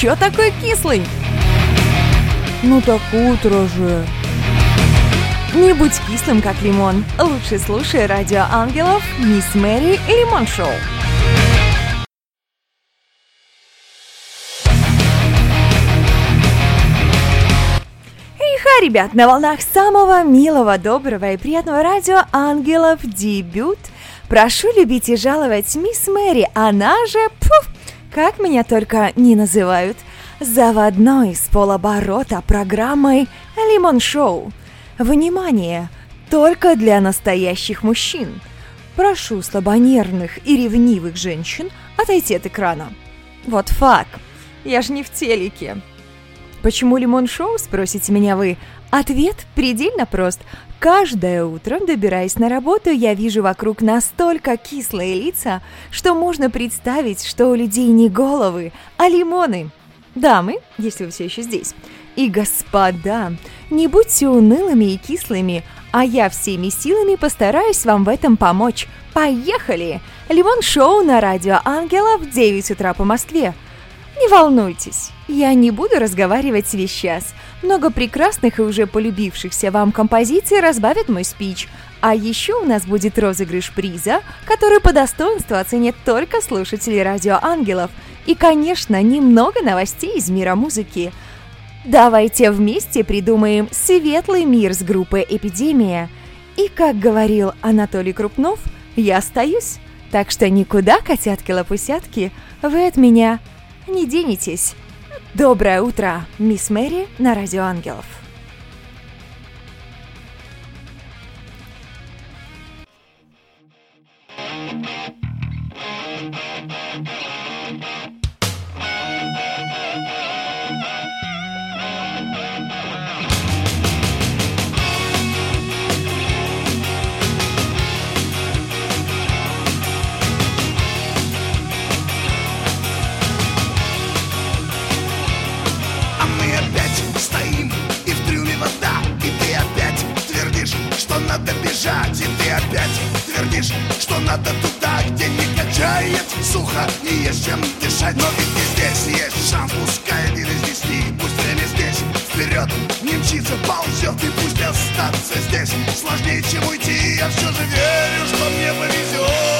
чё такой кислый? Ну так утро же. Не будь кислым, как лимон. Лучше слушай радио ангелов, мисс Мэри и Лимон Шоу. Ребят, на волнах самого милого, доброго и приятного радио ангелов дебют. Прошу любить и жаловать мисс Мэри, она же, пф, как меня только не называют, заводной с полоборота программой «Лимон Шоу». Внимание! Только для настоящих мужчин. Прошу слабонервных и ревнивых женщин отойти от экрана. Вот факт. Я ж не в телеке. Почему Лимон Шоу, спросите меня вы? Ответ предельно прост. Каждое утро, добираясь на работу, я вижу вокруг настолько кислые лица, что можно представить, что у людей не головы, а лимоны. Дамы, если вы все еще здесь, и господа, не будьте унылыми и кислыми, а я всеми силами постараюсь вам в этом помочь. Поехали! Лимон Шоу на радио Ангела в 9 утра по Москве. Не волнуйтесь, я не буду разговаривать весь час. Много прекрасных и уже полюбившихся вам композиций разбавят мой спич. А еще у нас будет розыгрыш приза, который по достоинству оценят только слушатели радио Ангелов. И, конечно, немного новостей из мира музыки. Давайте вместе придумаем светлый мир с группой «Эпидемия». И, как говорил Анатолий Крупнов, я остаюсь. Так что никуда, котятки-лопусятки, вы от меня не денетесь. Доброе утро, мисс Мэри на Радио Ангелов. А опять твердишь, что надо туда Где не качает сухо и есть чем дышать. Но ведь и здесь есть шанс, пускай один из Пусть время здесь. Вперед не мчится, ползет И пусть остаться здесь. Сложнее, чем уйти Я все же верю, что мне повезет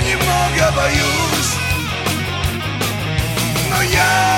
немного боюсь Но я,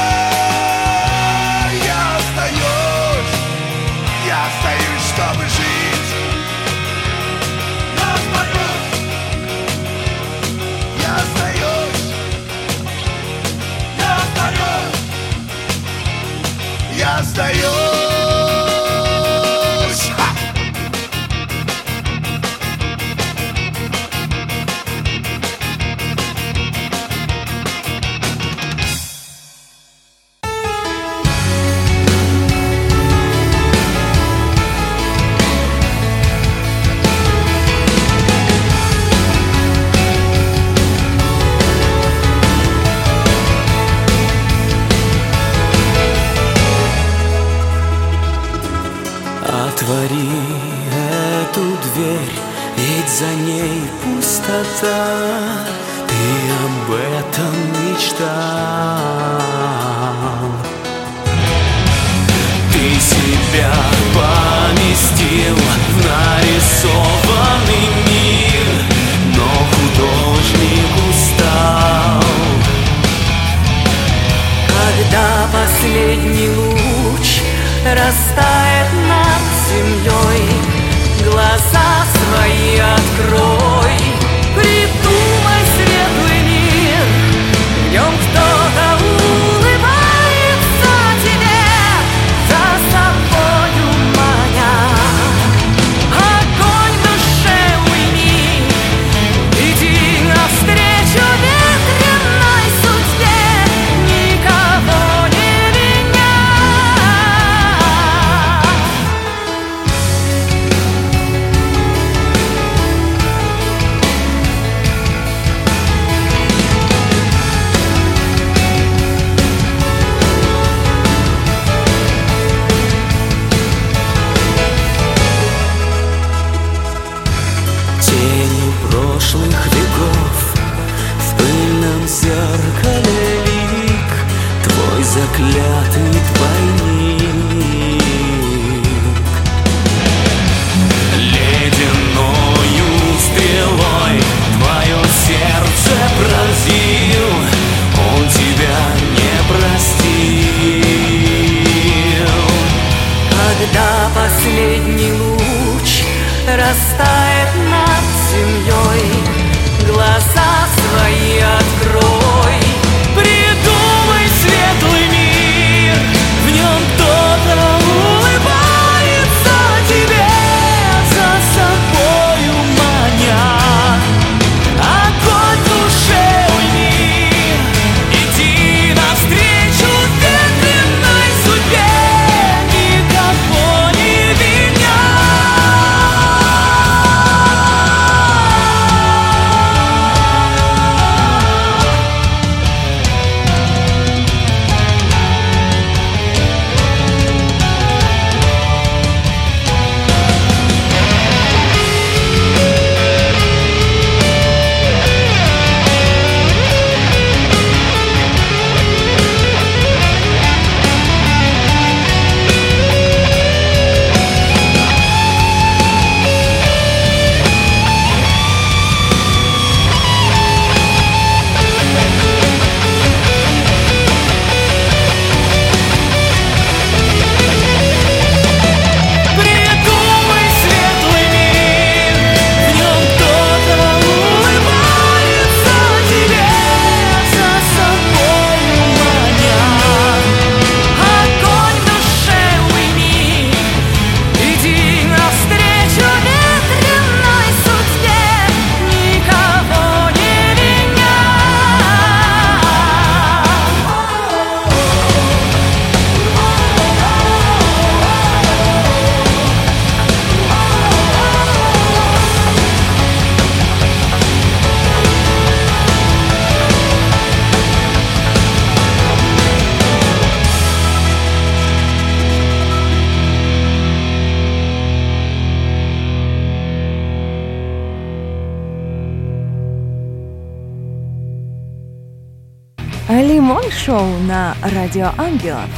Радио Ангелов.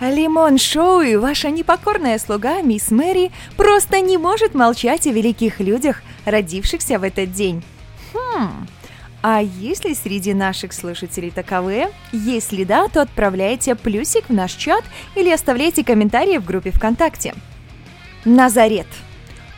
Лимон Шоу и ваша непокорная слуга мисс Мэри просто не может молчать о великих людях, родившихся в этот день. Хм, а есть ли среди наших слушателей таковые? Если да, то отправляйте плюсик в наш чат или оставляйте комментарии в группе ВКонтакте. Назарет –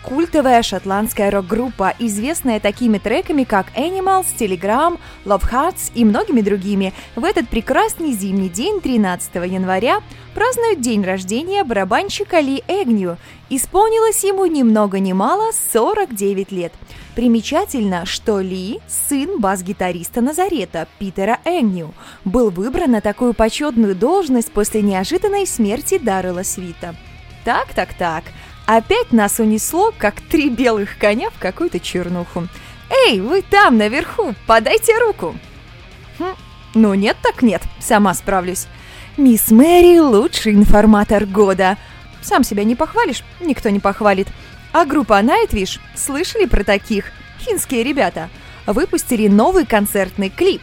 культовая шотландская рок-группа, известная такими треками, как Animals, Telegram, Love Hearts и многими другими, в этот прекрасный зимний день 13 января празднуют день рождения барабанщика Ли Эгню. Исполнилось ему ни много ни мало 49 лет. Примечательно, что Ли – сын бас-гитариста Назарета Питера Эгню, был выбран на такую почетную должность после неожиданной смерти Даррела Свита. Так, так, так – Опять нас унесло, как три белых коня в какую-то чернуху. «Эй, вы там, наверху, подайте руку!» хм, «Ну нет так нет, сама справлюсь». «Мисс Мэри – лучший информатор года». Сам себя не похвалишь, никто не похвалит. А группа Nightwish, слышали про таких? Финские ребята. Выпустили новый концертный клип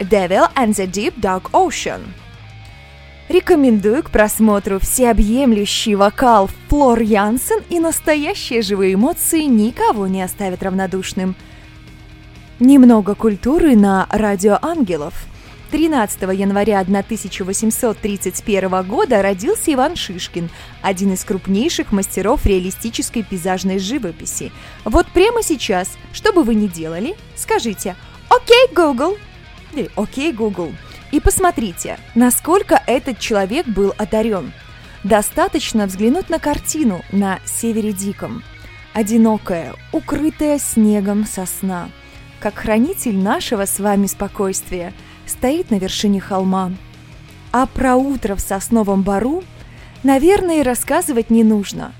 «Devil and the Deep Dark Ocean». Рекомендую к просмотру всеобъемлющий вокал Флор Янсен и настоящие живые эмоции никого не оставят равнодушным. Немного культуры на Радио Ангелов. 13 января 1831 года родился Иван Шишкин, один из крупнейших мастеров реалистической пейзажной живописи. Вот прямо сейчас, что бы вы ни делали, скажите «Окей, Google» или «Окей, Google», и посмотрите, насколько этот человек был одарен. Достаточно взглянуть на картину на Севере Диком. Одинокая, укрытая снегом сосна, как хранитель нашего с вами спокойствия, стоит на вершине холма. А про утро в сосновом бару, наверное, рассказывать не нужно.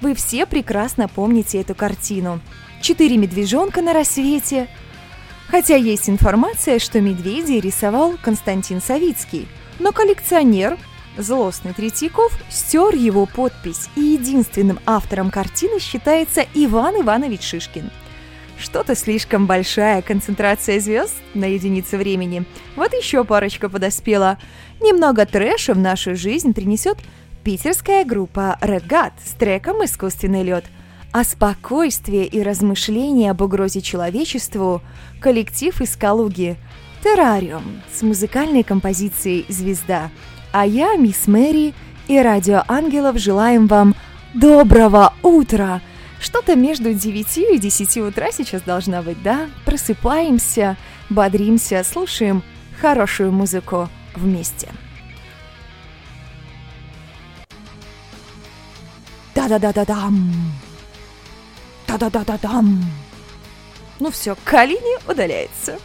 Вы все прекрасно помните эту картину. Четыре медвежонка на рассвете – Хотя есть информация, что медведей рисовал Константин Савицкий, но коллекционер, злостный Третьяков, стер его подпись, и единственным автором картины считается Иван Иванович Шишкин. Что-то слишком большая концентрация звезд на единицу времени. Вот еще парочка подоспела. Немного трэша в нашу жизнь принесет питерская группа Red God с треком «Искусственный лед», а спокойствие и размышления об угрозе человечеству коллектив из Калуги «Террариум» с музыкальной композицией «Звезда». А я, мисс Мэри и Радио Ангелов желаем вам доброго утра! Что-то между 9 и 10 утра сейчас должна быть, да? Просыпаемся, бодримся, слушаем хорошую музыку вместе. Да-да-да-да-дам! Та-да-да-да-дам. Ну все, Калини удаляется.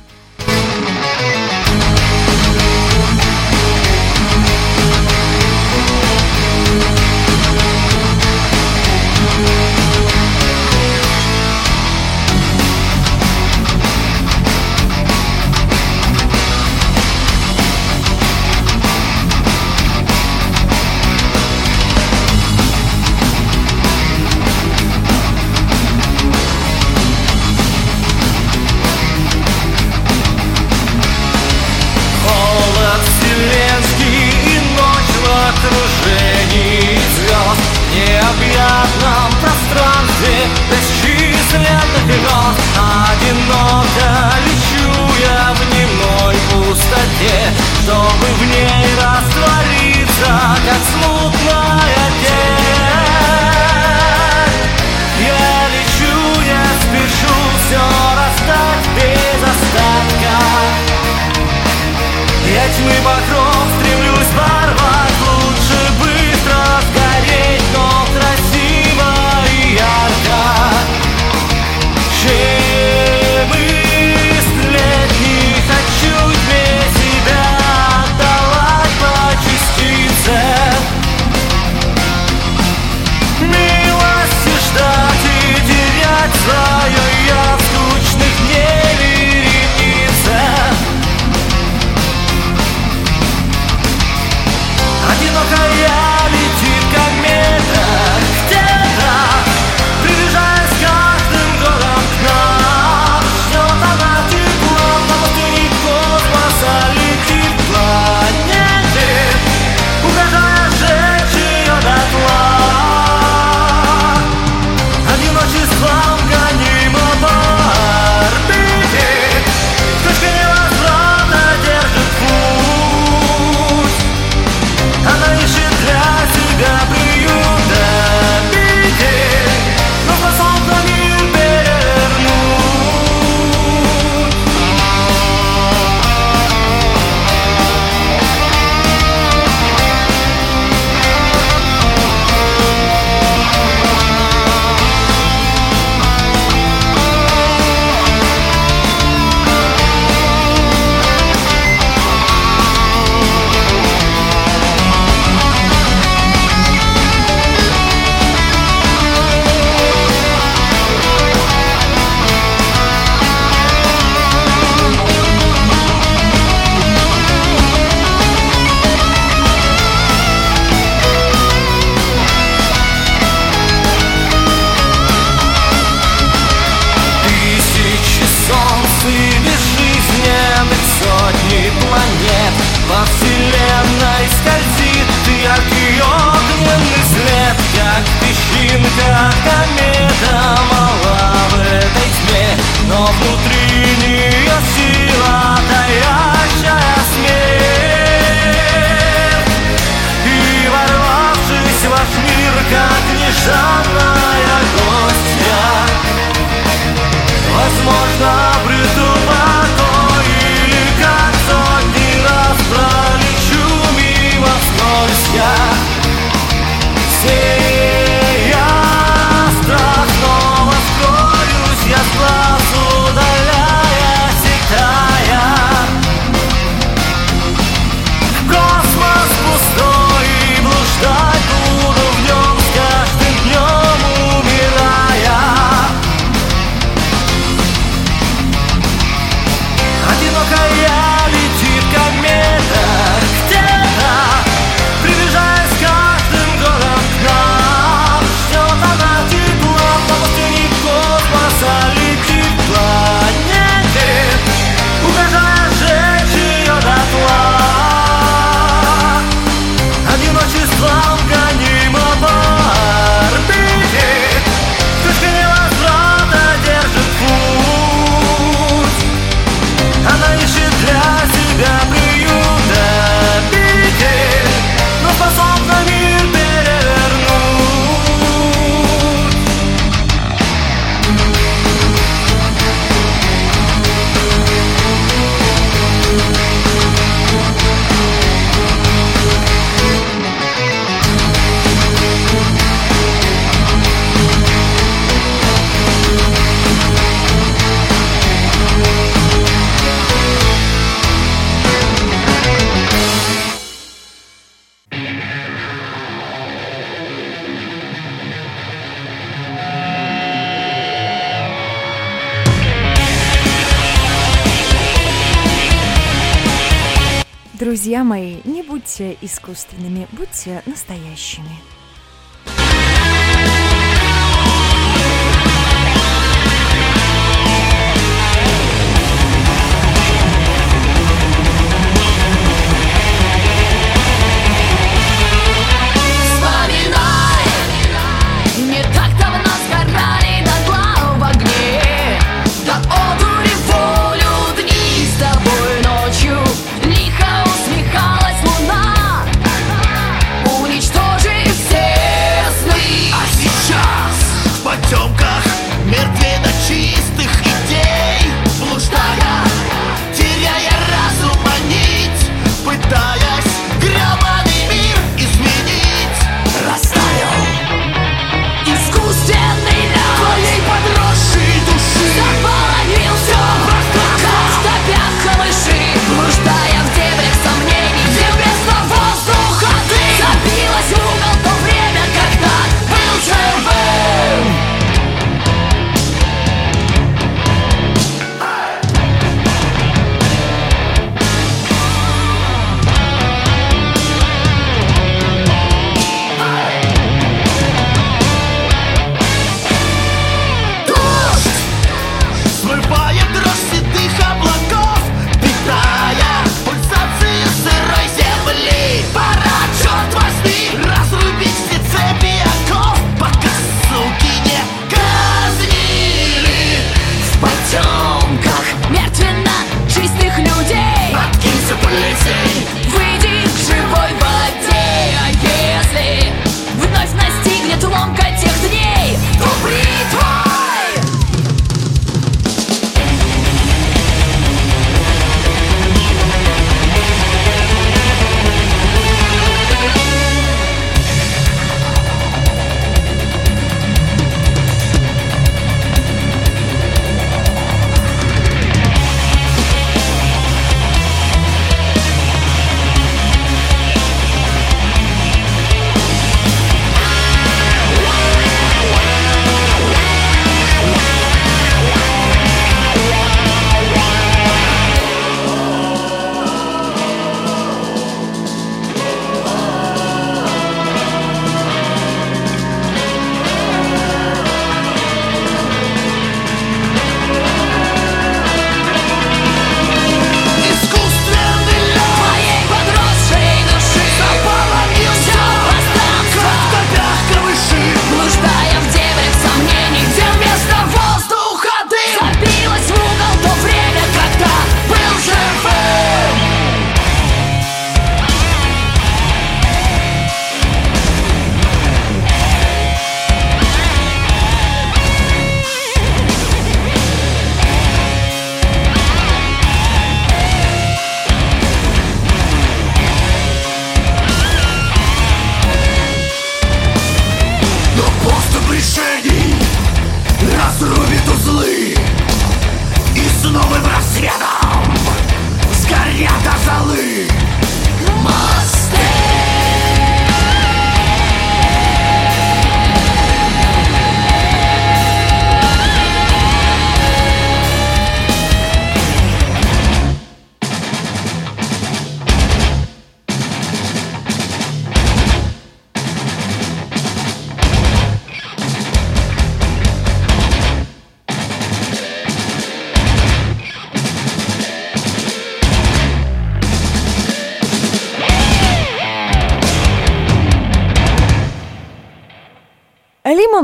светных звезд Одиноко лечу я в немой пустоте. Чтобы в ней раствориться, как смутная тень. Я лечу, я спешу все раздать без остатка. Я тьмы бог. Будьте искусственными, будьте настоящими.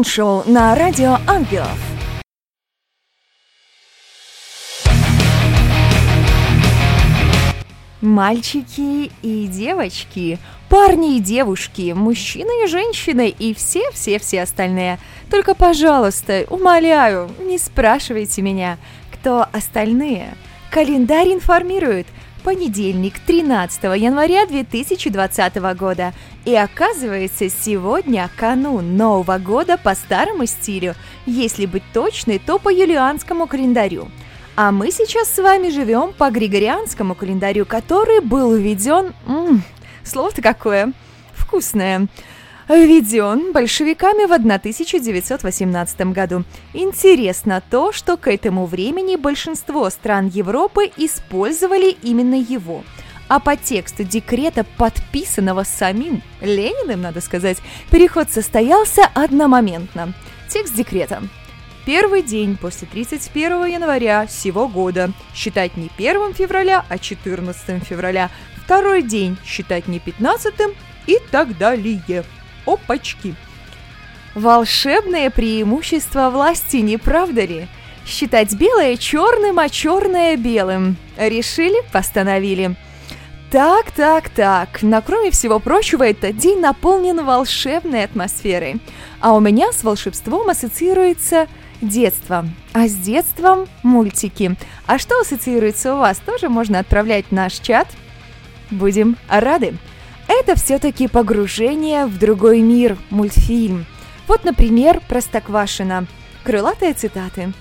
Шоу на Радио Ангелов. Мальчики и девочки, парни и девушки, мужчины и женщины и все-все-все остальные. Только, пожалуйста, умоляю, не спрашивайте меня, кто остальные. Календарь информирует. Понедельник, 13 января 2020 года. И оказывается, сегодня канун Нового года по старому стилю. Если быть точной, то по юлианскому календарю – а мы сейчас с вами живем по григорианскому календарю, который был введен... Слово-то какое! Вкусное! Введен большевиками в 1918 году. Интересно то, что к этому времени большинство стран Европы использовали именно его. А по тексту декрета, подписанного самим Лениным, надо сказать, переход состоялся одномоментно. Текст декрета – Первый день после 31 января сего года считать не 1 февраля, а 14 февраля. Второй день считать не 15 и так далее. Опачки! Волшебное преимущество власти, не правда ли? Считать белое черным, а черное белым. Решили, постановили. Так, так, так. На кроме всего прочего, этот день наполнен волшебной атмосферой. А у меня с волшебством ассоциируется детство. А с детством мультики. А что ассоциируется у вас, тоже можно отправлять в наш чат. Будем рады. Это все-таки погружение в другой мир, мультфильм. Вот, например, Простоквашина. Крылатые цитаты.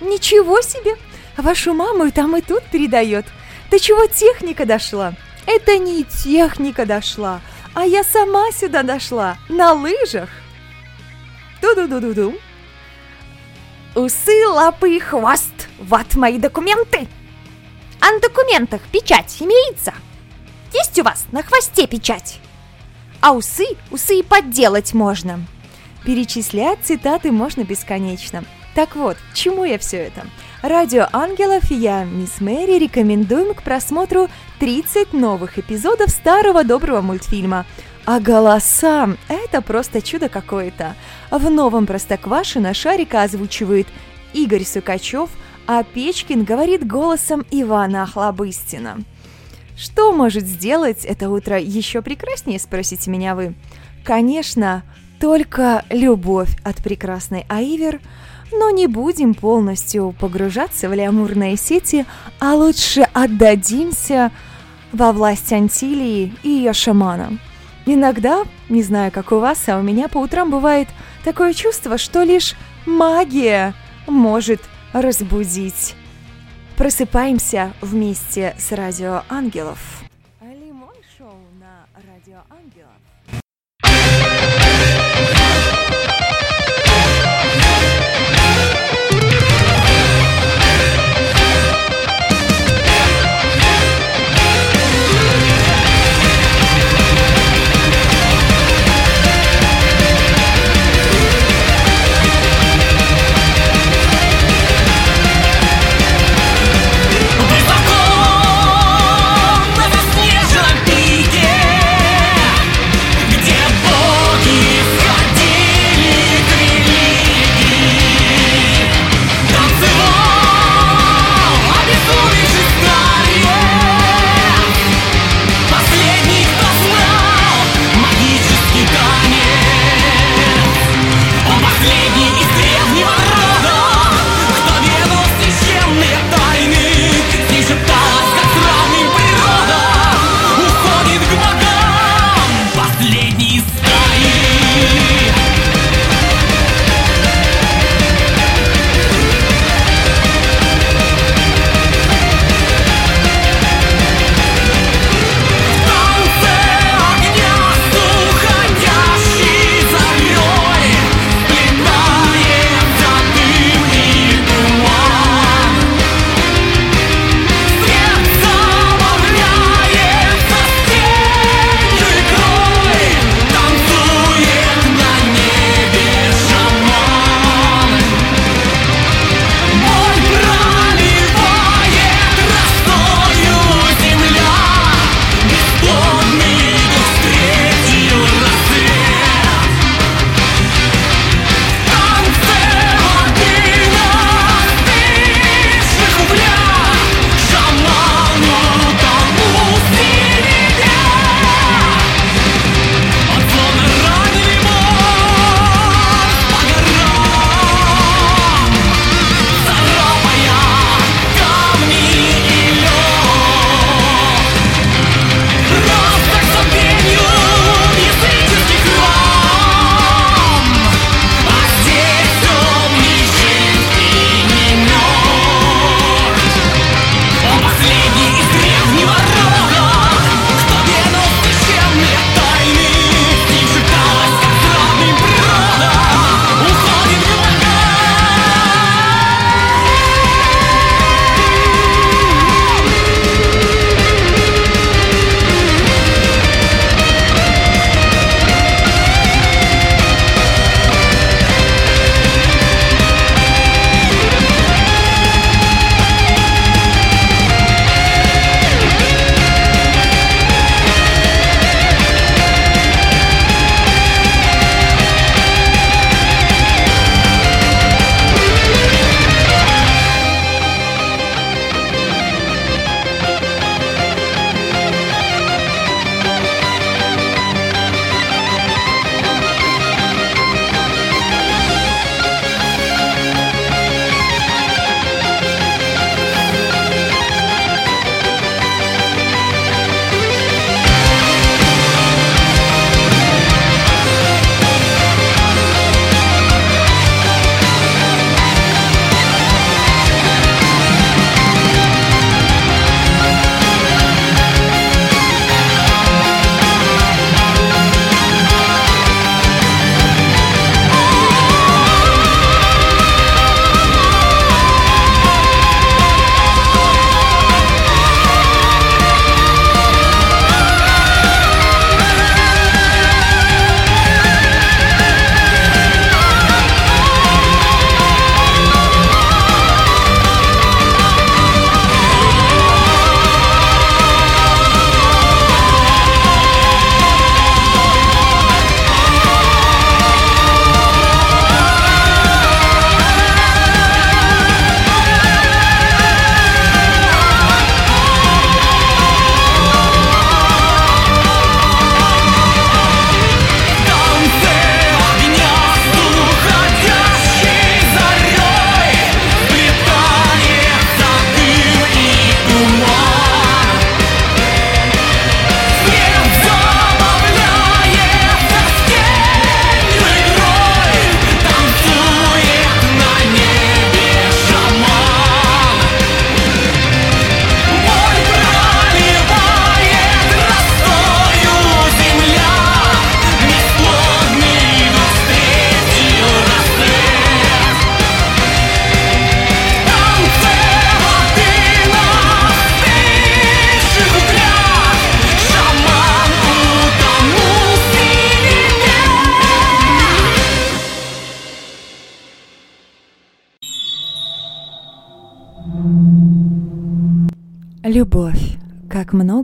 «Ничего себе! Вашу маму и там и тут передает. До чего техника дошла? Это не техника дошла, а я сама сюда дошла, на лыжах!» Ду-ду-ду-ду-ду. Усы, лапы и хвост. Вот мои документы. А на документах печать имеется? Есть у вас на хвосте печать? А усы, усы и подделать можно. Перечислять цитаты можно бесконечно. Так вот, чему я все это? Радио Ангелов и я, мисс Мэри, рекомендуем к просмотру 30 новых эпизодов старого доброго мультфильма – а голоса – это просто чудо какое-то. В новом Простоквашино Шарика озвучивает Игорь Сукачев, а Печкин говорит голосом Ивана Охлобыстина. Что может сделать это утро еще прекраснее, спросите меня вы? Конечно, только любовь от прекрасной Аивер, но не будем полностью погружаться в леамурные сети, а лучше отдадимся во власть Антилии и ее шамана – Иногда, не знаю, как у вас, а у меня по утрам бывает такое чувство, что лишь магия может разбудить. Просыпаемся вместе с Радио Ангелов.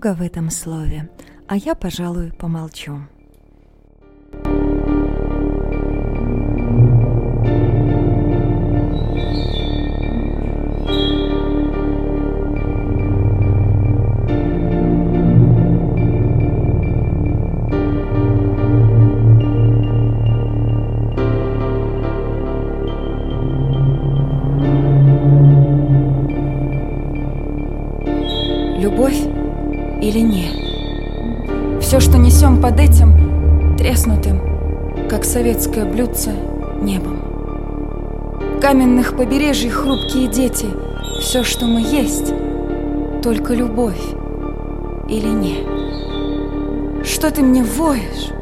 Много в этом слове. А я, пожалуй, помолчу. Под этим треснутым, как советское блюдце, небом. Каменных побережий хрупкие дети, все, что мы есть, только любовь или не? Что ты мне воешь?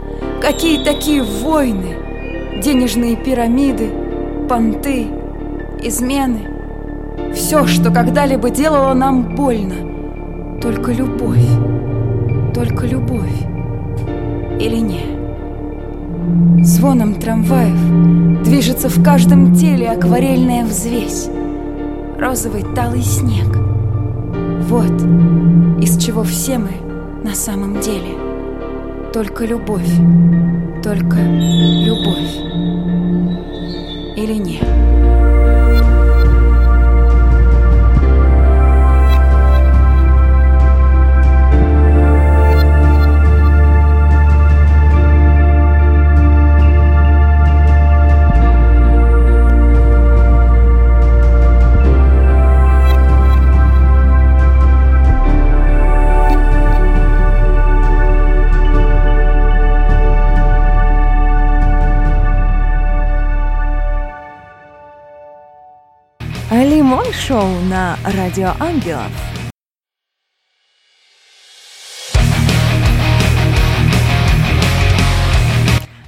Какие такие войны? Денежные пирамиды, понты, измены. Все, что когда-либо делало нам больно. Только любовь. Только любовь. Или не? Звоном трамваев движется в каждом теле акварельная взвесь. Розовый талый снег. Вот из чего все мы на самом деле. Только любовь. Только любовь. Или нет? Лимон Шоу на Радио Ангелов.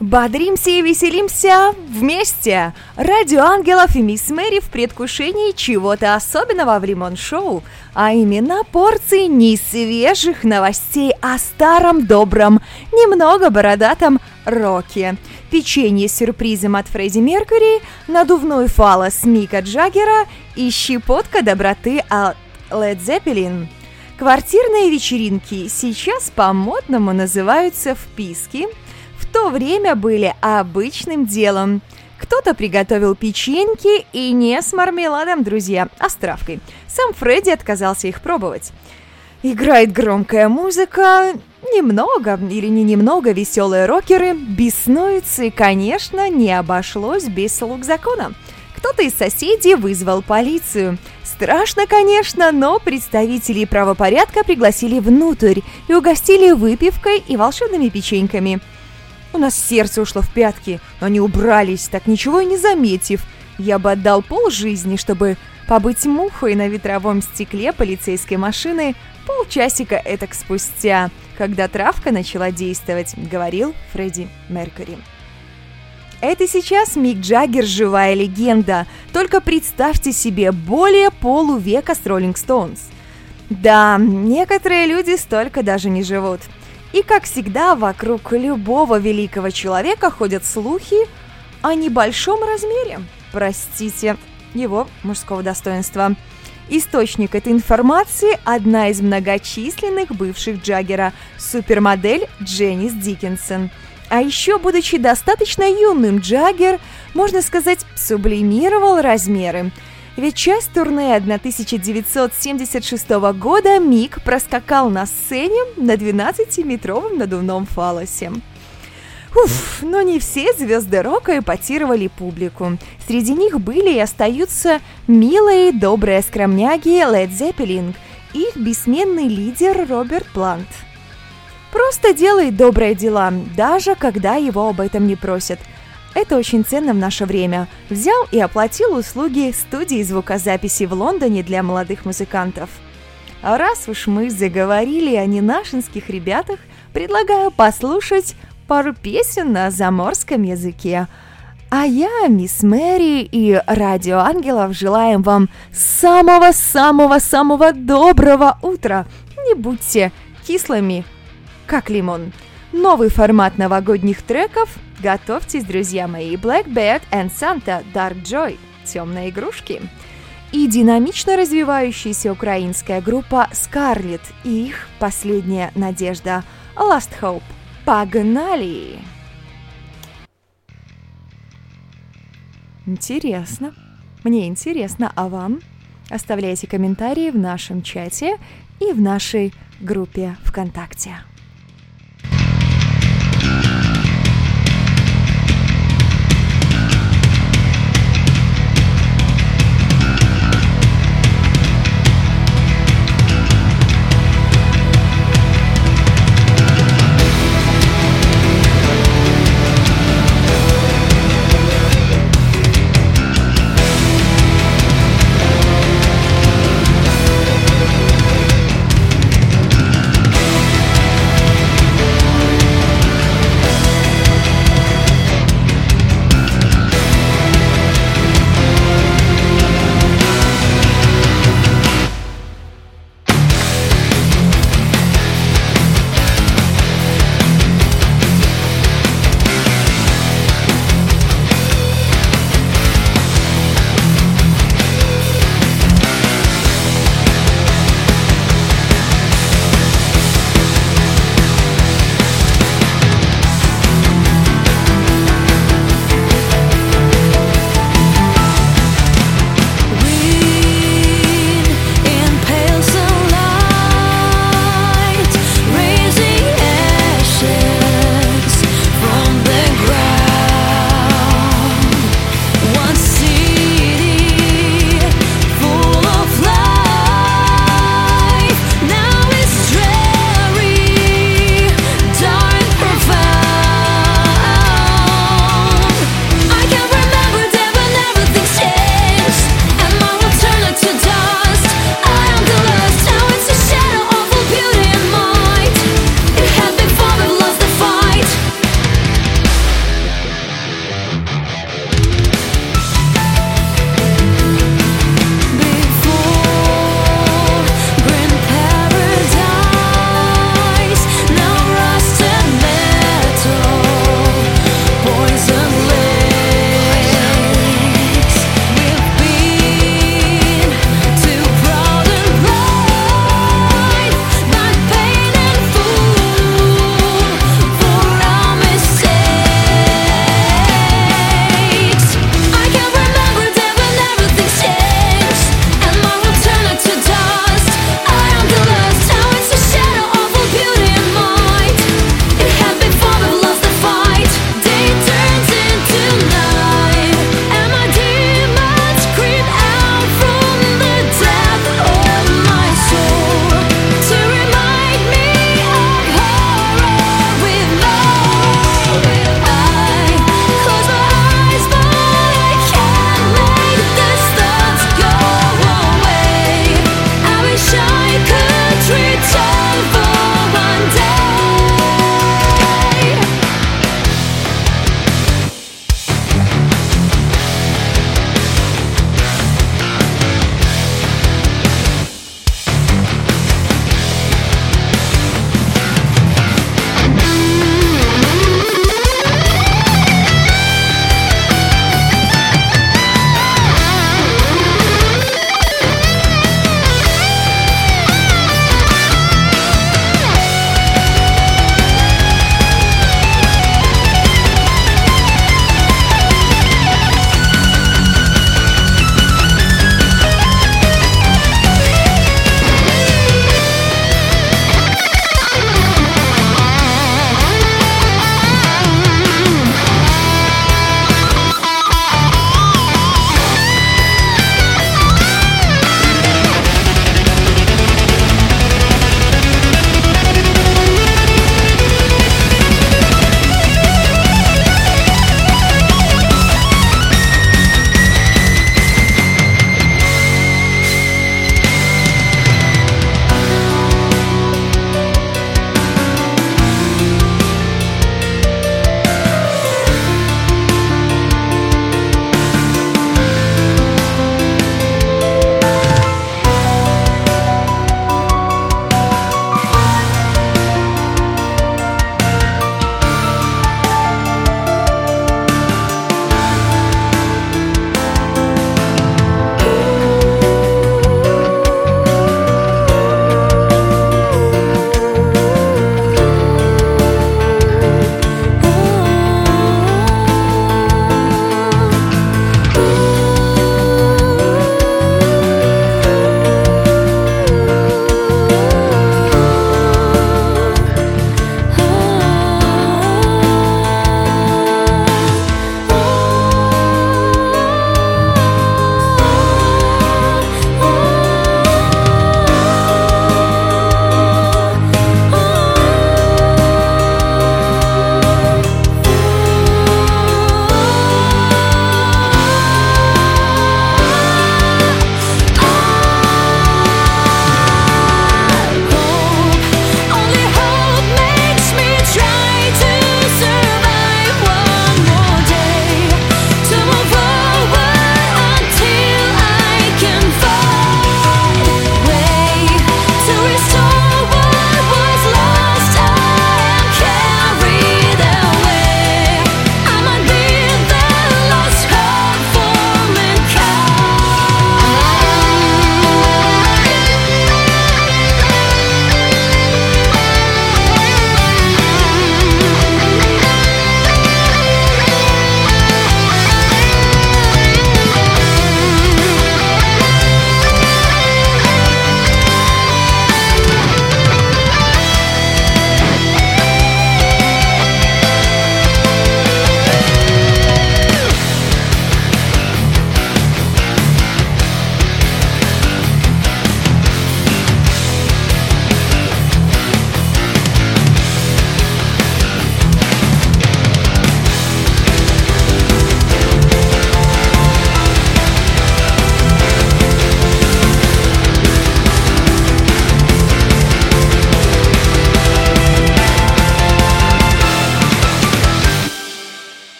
Бодримся и веселимся вместе! Радио Ангелов и Мисс Мэри в предвкушении чего-то особенного в Лимон Шоу, а именно порции несвежих новостей о старом добром, немного бородатом роке. Печенье с сюрпризом от Фредди Меркьюри, надувной фалос Мика Джаггера и щепотка доброты от Led Zeppelin. Квартирные вечеринки сейчас по-модному называются вписки, в то время были обычным делом. Кто-то приготовил печеньки и не с мармеладом, друзья, а с травкой. Сам Фредди отказался их пробовать. Играет громкая музыка, немного или не немного веселые рокеры беснуются, и, конечно, не обошлось без слуг закона. Кто-то из соседей вызвал полицию. Страшно, конечно, но представителей правопорядка пригласили внутрь и угостили выпивкой и волшебными печеньками. У нас сердце ушло в пятки, но они убрались, так ничего и не заметив. Я бы отдал пол жизни, чтобы побыть мухой на ветровом стекле полицейской машины полчасика этак спустя, когда травка начала действовать, говорил Фредди Меркьюри. Это сейчас Мик Джаггер живая легенда, только представьте себе более полувека с Роллинг Стоунс. Да, некоторые люди столько даже не живут. И, как всегда, вокруг любого великого человека ходят слухи о небольшом размере, простите, его мужского достоинства. Источник этой информации – одна из многочисленных бывших Джаггера, супермодель Дженнис Диккенсон. А еще, будучи достаточно юным, Джаггер, можно сказать, сублимировал размеры. Ведь часть турне 1976 года Мик проскакал на сцене на 12-метровом надувном фалосе. Уф, но не все звезды рока эпатировали публику. Среди них были и остаются милые, добрые скромняги Led Zeppelin, их бессменный лидер Роберт Плант. Просто делает добрые дела, даже когда его об этом не просят. Это очень ценно в наше время. Взял и оплатил услуги студии звукозаписи в Лондоне для молодых музыкантов. А раз уж мы заговорили о ненашинских ребятах, предлагаю послушать пару песен на заморском языке. А я, мисс Мэри и Радио Ангелов желаем вам самого-самого-самого доброго утра. Не будьте кислыми, как лимон. Новый формат новогодних треков. Готовьтесь, друзья мои. Blackbird and Santa Dark Joy. Темные игрушки. и динамично развивающаяся украинская группа Scarlet и их последняя надежда Last Hope. Погнали! Интересно. Мне интересно, а вам? Оставляйте комментарии в нашем чате и в нашей группе ВКонтакте. Друзья, а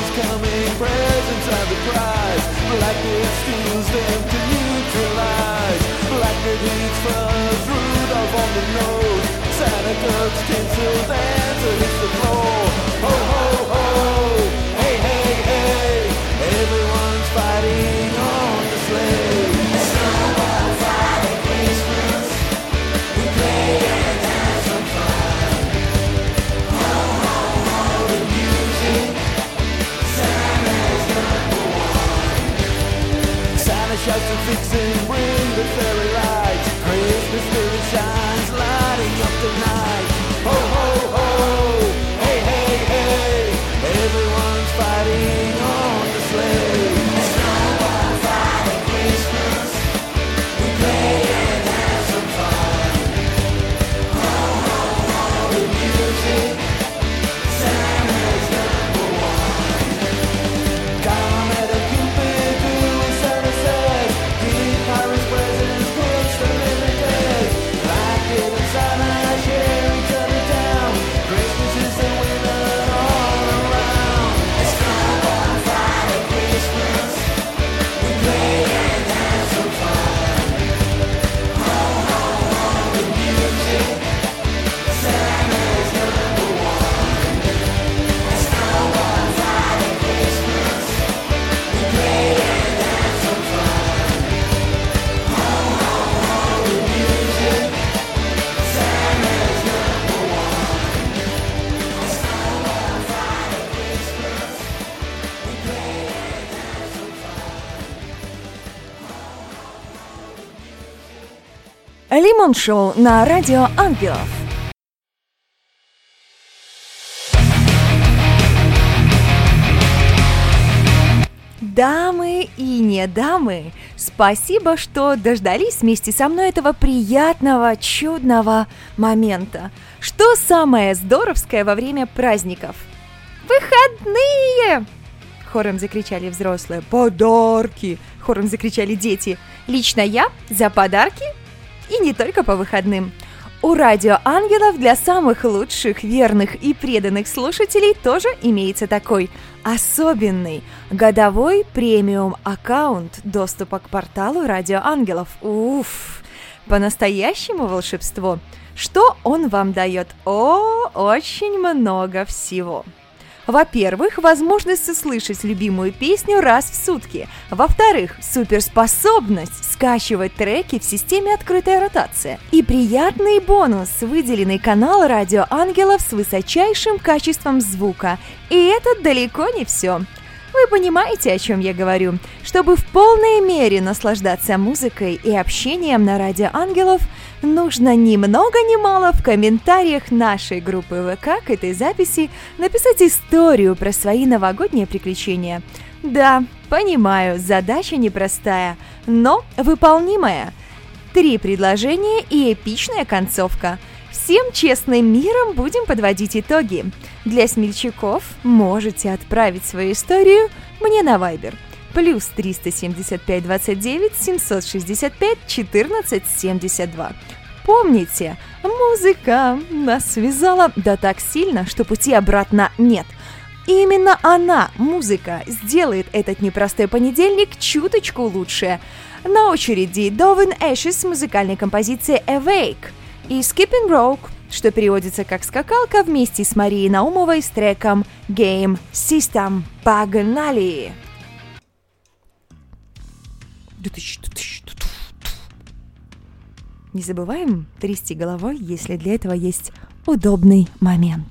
is coming, presents are the prize. Blackbeard steals them to neutralize. Blackbeard eats fuzz, Rudolph on the nose. the Dutch tinsel the floor. Ho, ho, ho, hey, hey, hey, everyone's fighting on Christmas, we play and. Ho, ho, ho, the music, Santa's number one. Santa shouts and the fairy lights. Christmas spirit shines, lighting up the night. Лимон Шоу на радио Ангелов. Дамы и не дамы, спасибо, что дождались вместе со мной этого приятного, чудного момента. Что самое здоровское во время праздников? Выходные! Хором закричали взрослые. Подарки! Хором закричали дети. Лично я за подарки и не только по выходным. У Радио Ангелов для самых лучших, верных и преданных слушателей тоже имеется такой особенный годовой премиум аккаунт доступа к порталу Радио Ангелов. Уф, по-настоящему волшебство. Что он вам дает? О, очень много всего. Во-первых, возможность услышать любимую песню раз в сутки. Во-вторых, суперспособность скачивать треки в системе открытая ротация. И приятный бонус – выделенный канал Радио Ангелов с высочайшим качеством звука. И это далеко не все. Вы понимаете, о чем я говорю? Чтобы в полной мере наслаждаться музыкой и общением на Радио Ангелов, нужно ни много ни мало в комментариях нашей группы ВК к этой записи написать историю про свои новогодние приключения. Да, понимаю, задача непростая, но выполнимая. Три предложения и эпичная концовка. Всем честным миром будем подводить итоги. Для смельчаков можете отправить свою историю мне на Viber. Плюс 375 29 765 14 72. Помните, музыка нас связала да так сильно, что пути обратно нет. И именно она, музыка, сделает этот непростой понедельник чуточку лучше. На очереди Довин Эшис с музыкальной композицией Awake и Skipping Rope, что переводится как «Скакалка» вместе с Марией Наумовой с треком Game System. Погнали! Не забываем трясти головой, если для этого есть удобный момент.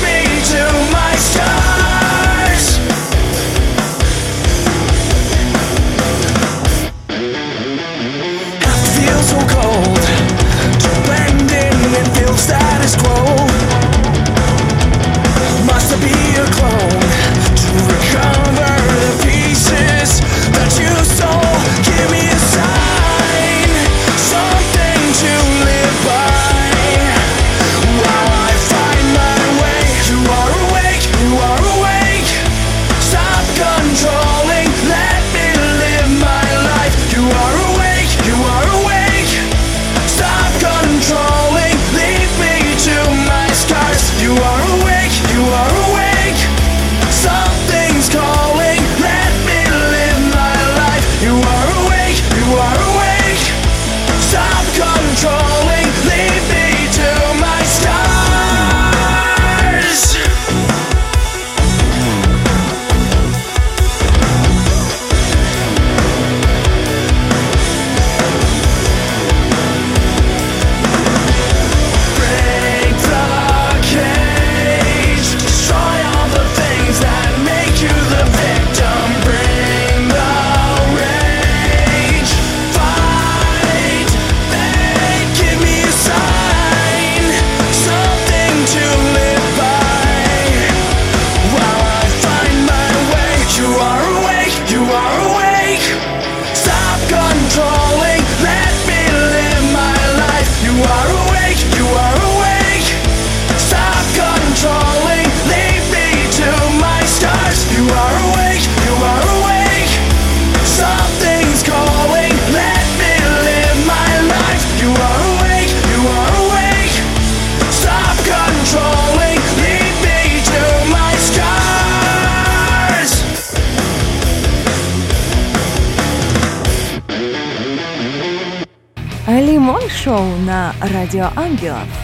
me to my stars. I feel so cold, status quo. Must I be a clone to recover? Радио Ангелов.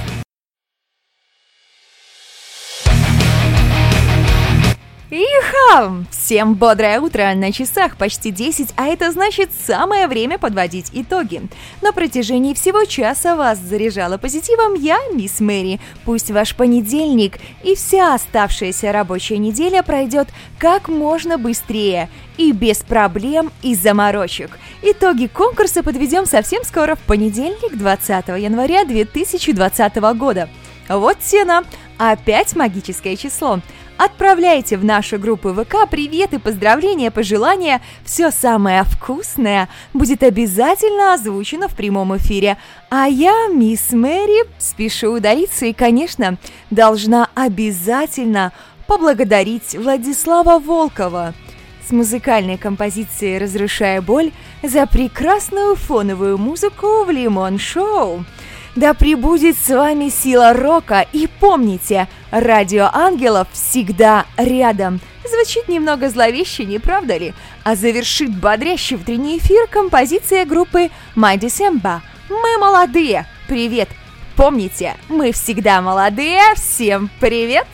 Всем бодрое утро! На часах почти 10, а это значит самое время подводить итоги. На протяжении всего часа вас заряжала позитивом я, мисс Мэри. Пусть ваш понедельник и вся оставшаяся рабочая неделя пройдет как можно быстрее и без проблем и заморочек. Итоги конкурса подведем совсем скоро в понедельник, 20 января 2020 года. Вот тена. Опять магическое число. Отправляйте в нашу группу ВК приветы, поздравления, пожелания. Все самое вкусное будет обязательно озвучено в прямом эфире. А я, мисс Мэри, спешу удалиться и, конечно, должна обязательно поблагодарить Владислава Волкова с музыкальной композицией «Разрушая боль» за прекрасную фоновую музыку в Лимон Шоу. Да пребудет с вами сила рока и помните, радио ангелов всегда рядом. Звучит немного зловеще, не правда ли? А завершит бодрящий утренний эфир композиция группы My December. Мы молодые. Привет. Помните, мы всегда молодые. Всем привет.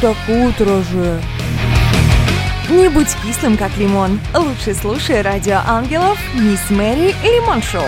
Так утро же. Не будь кислым, как лимон. Лучше слушай радио ангелов Мисс Мэри Лимон Шоу.